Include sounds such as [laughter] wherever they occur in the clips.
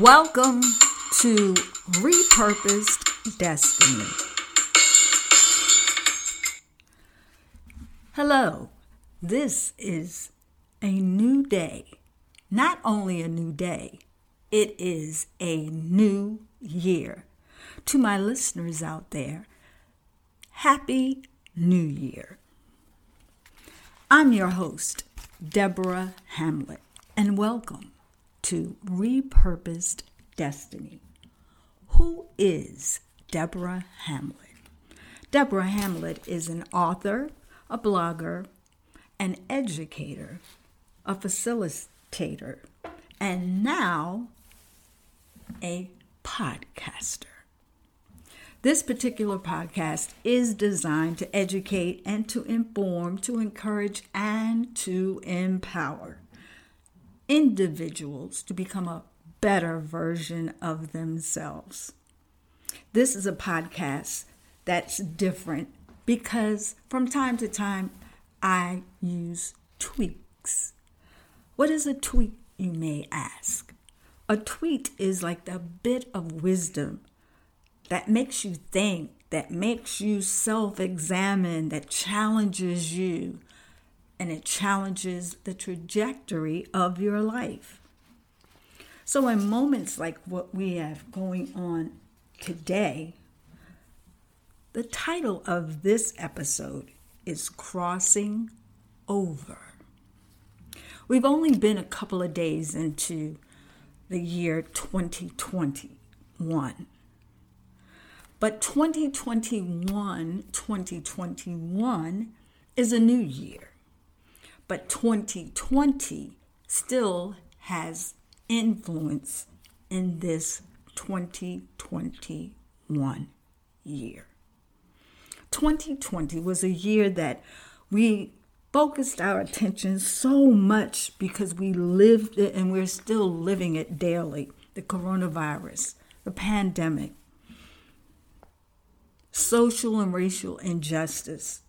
Welcome to Repurposed Destiny. Hello, this is a new day. Not only a new day, it is a new year. To my listeners out there, Happy New Year. I'm your host, Deborah Hamlet, and welcome to Repurposed Destiny. Who is Deborah Hamlet? Deborah Hamlet is an author, a blogger, an educator, a facilitator, and now a podcaster. This particular podcast is designed to educate and to inform, to encourage, and to empower individuals to become a better version of themselves. This is a podcast that's different because from time to time I use tweaks. What is a tweak, you may ask? A tweet is like the bit of wisdom that makes you think, that makes you self examine, that challenges you, and it challenges the trajectory of your life. So, in moments like what we have going on today, the title of this episode is Crossing Over. We've only been a couple of days into the year 2021. But 2021, 2021 is a new year. But 2020 still has influence in this 2021 year. 2020 was a year that we focused our attention so much because we lived it and we're still living it daily the coronavirus, the pandemic, social and racial injustice,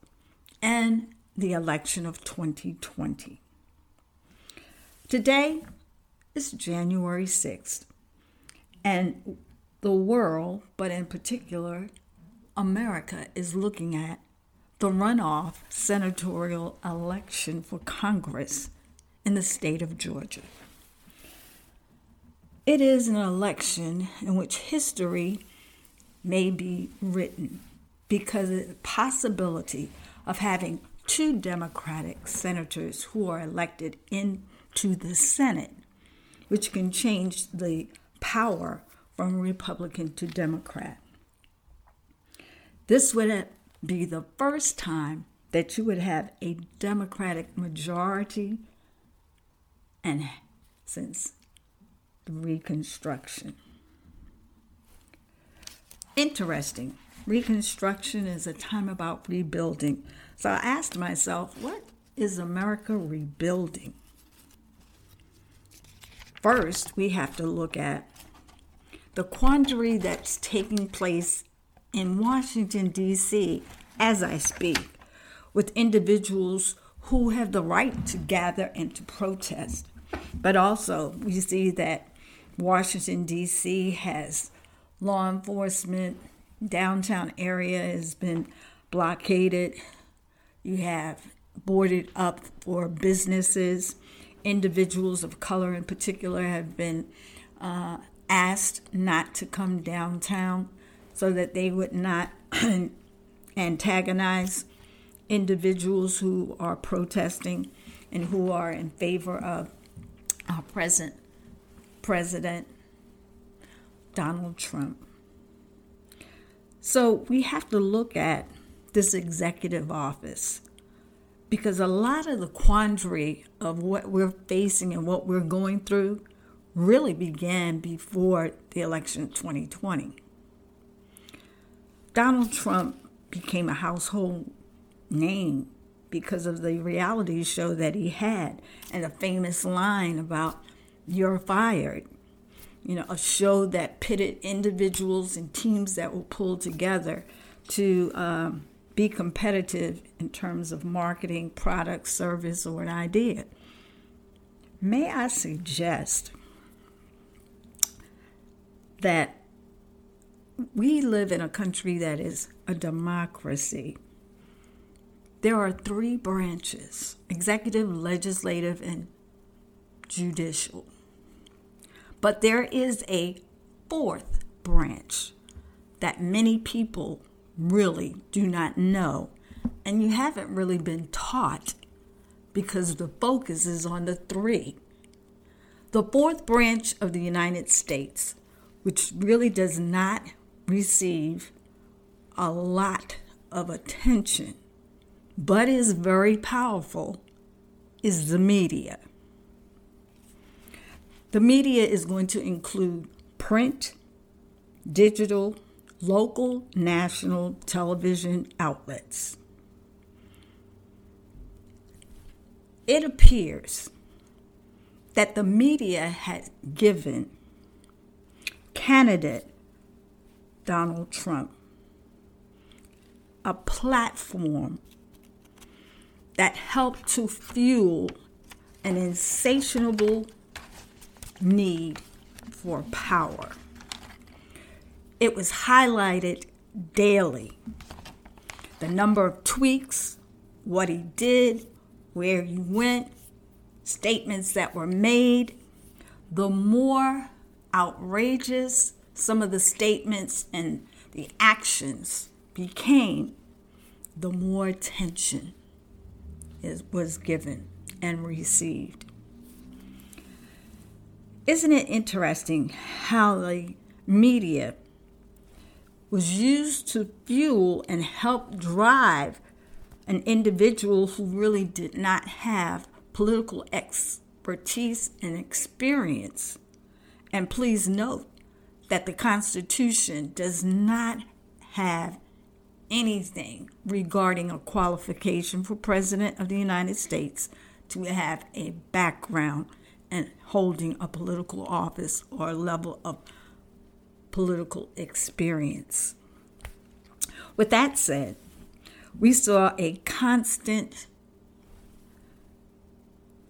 and the election of 2020. Today is January 6th, and the world, but in particular, America, is looking at the runoff senatorial election for Congress in the state of Georgia. It is an election in which history may be written because of the possibility of having two Democratic senators who are elected into the Senate, which can change the power from Republican to Democrat. This would be the first time that you would have a Democratic majority and since Reconstruction. Interesting. Reconstruction is a time about rebuilding. So I asked myself, what is America rebuilding? First, we have to look at the quandary that's taking place in Washington, D.C., as I speak, with individuals who have the right to gather and to protest. But also, we see that Washington, D.C. has law enforcement, downtown area has been blockaded. You have boarded up for businesses. Individuals of color, in particular, have been uh, asked not to come downtown so that they would not [clears throat] antagonize individuals who are protesting and who are in favor of our present president Donald Trump. So we have to look at this executive office because a lot of the quandary of what we're facing and what we're going through really began before the election of 2020. Donald Trump became a household name because of the reality show that he had and a famous line about you're fired you know, a show that pitted individuals and teams that were pulled together to um, be competitive in terms of marketing, product, service, or an idea. May I suggest that we live in a country that is a democracy. There are three branches executive, legislative, and judicial. But there is a fourth branch that many people really do not know, and you haven't really been taught because the focus is on the three. The fourth branch of the United States, which really does not receive a lot of attention, but is very powerful, is the media. The media is going to include print, digital, local, national television outlets. It appears that the media has given candidate Donald Trump a platform that helped to fuel an insatiable need for power. It was highlighted daily. The number of tweaks, what he did, where he went, statements that were made. The more outrageous some of the statements and the actions became, the more attention is, was given and received. Isn't it interesting how the media was used to fuel and help drive an individual who really did not have political expertise and experience? And please note that the Constitution does not have anything regarding a qualification for President of the United States to have a background in holding a political office or a level of political experience. With that said, we saw a constant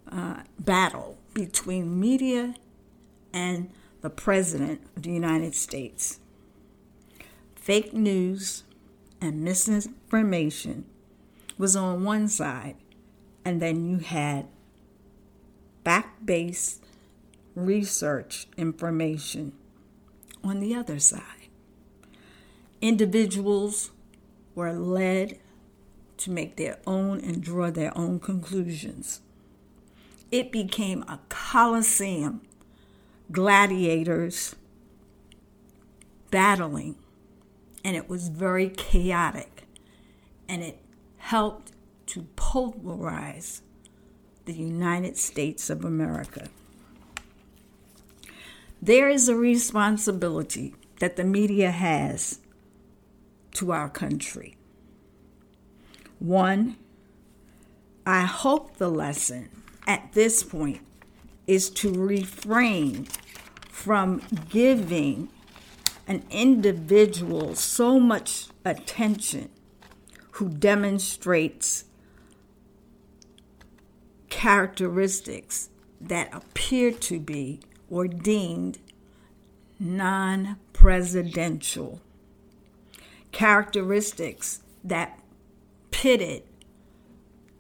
uh, battle between media and the President of the United States. Fake news and misinformation was on one side, and then you had back based research information on the other side. Individuals were led to make their own and draw their own conclusions. It became a coliseum, gladiators battling and it was very chaotic and it helped to polarize the United States of America. There is a responsibility that the media has to our country. One, I hope the lesson at this point is to refrain from giving an individual so much attention who demonstrates characteristics that appear to be or deemed non presidential, characteristics that pitted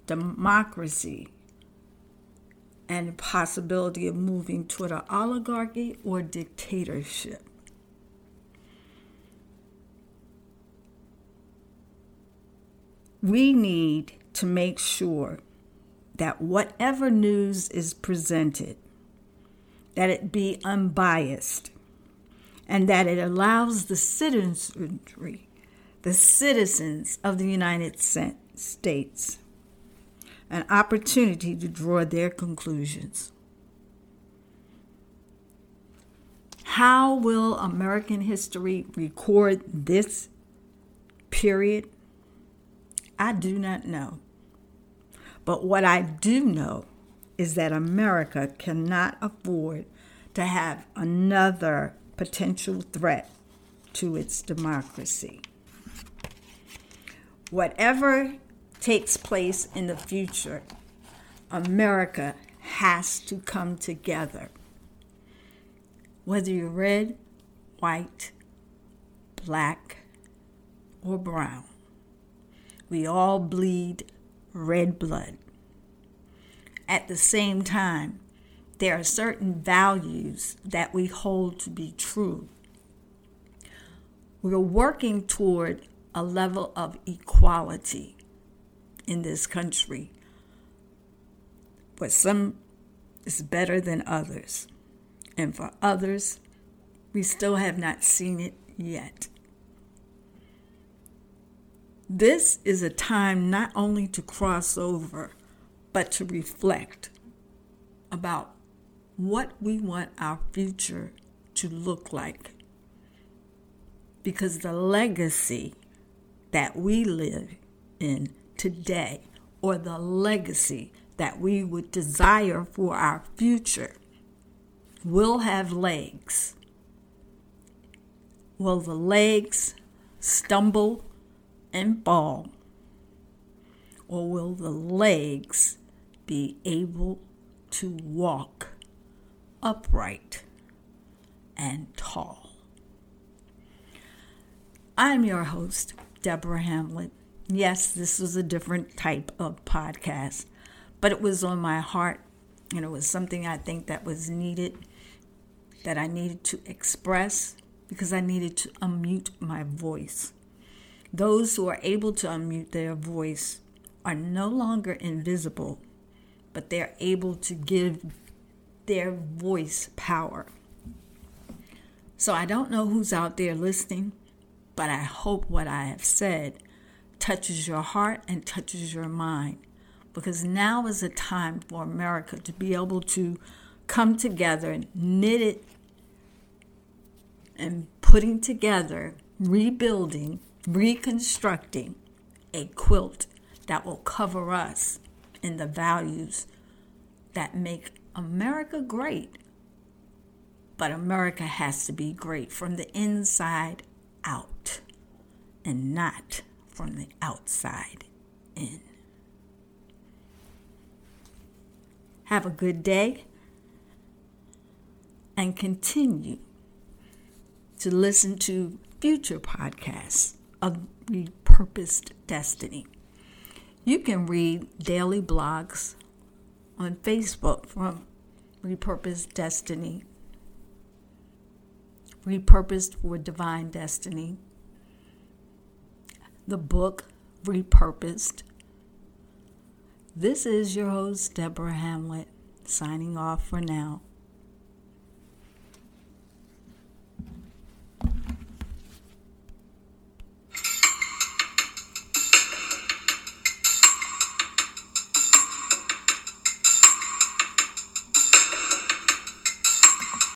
democracy and the possibility of moving toward an oligarchy or dictatorship. we need to make sure that whatever news is presented that it be unbiased and that it allows the citizenry the citizens of the United States an opportunity to draw their conclusions how will American history record this period I do not know. But what I do know is that America cannot afford to have another potential threat to its democracy. Whatever takes place in the future, America has to come together. Whether you're red, white, black, or brown. We all bleed red blood. At the same time, there are certain values that we hold to be true. We're working toward a level of equality in this country, but some is better than others. And for others, we still have not seen it yet. This is a time not only to cross over, but to reflect about what we want our future to look like. Because the legacy that we live in today, or the legacy that we would desire for our future, will have legs. Will the legs stumble and fall? Or will the legs be able to walk upright and tall? I'm your host, Deborah Hamlet. Yes, this was a different type of podcast, but it was on my heart and it was something I think that was needed, that I needed to express because I needed to unmute my voice. Those who are able to unmute their voice are no longer invisible, but they're able to give their voice power. So I don't know who's out there listening, but I hope what I have said touches your heart and touches your mind because now is a time for America to be able to come together and knit it and putting together, rebuilding reconstructing a quilt that will cover us in the values that make America great. But America has to be great from the inside out and not from the outside in. Have a good day and continue to listen to future podcasts of repurposed destiny. You can read daily blogs on Facebook from Repurposed Destiny, Repurposed for Divine Destiny, the book Repurposed. This is your host, Deborah Hamlet, signing off for now.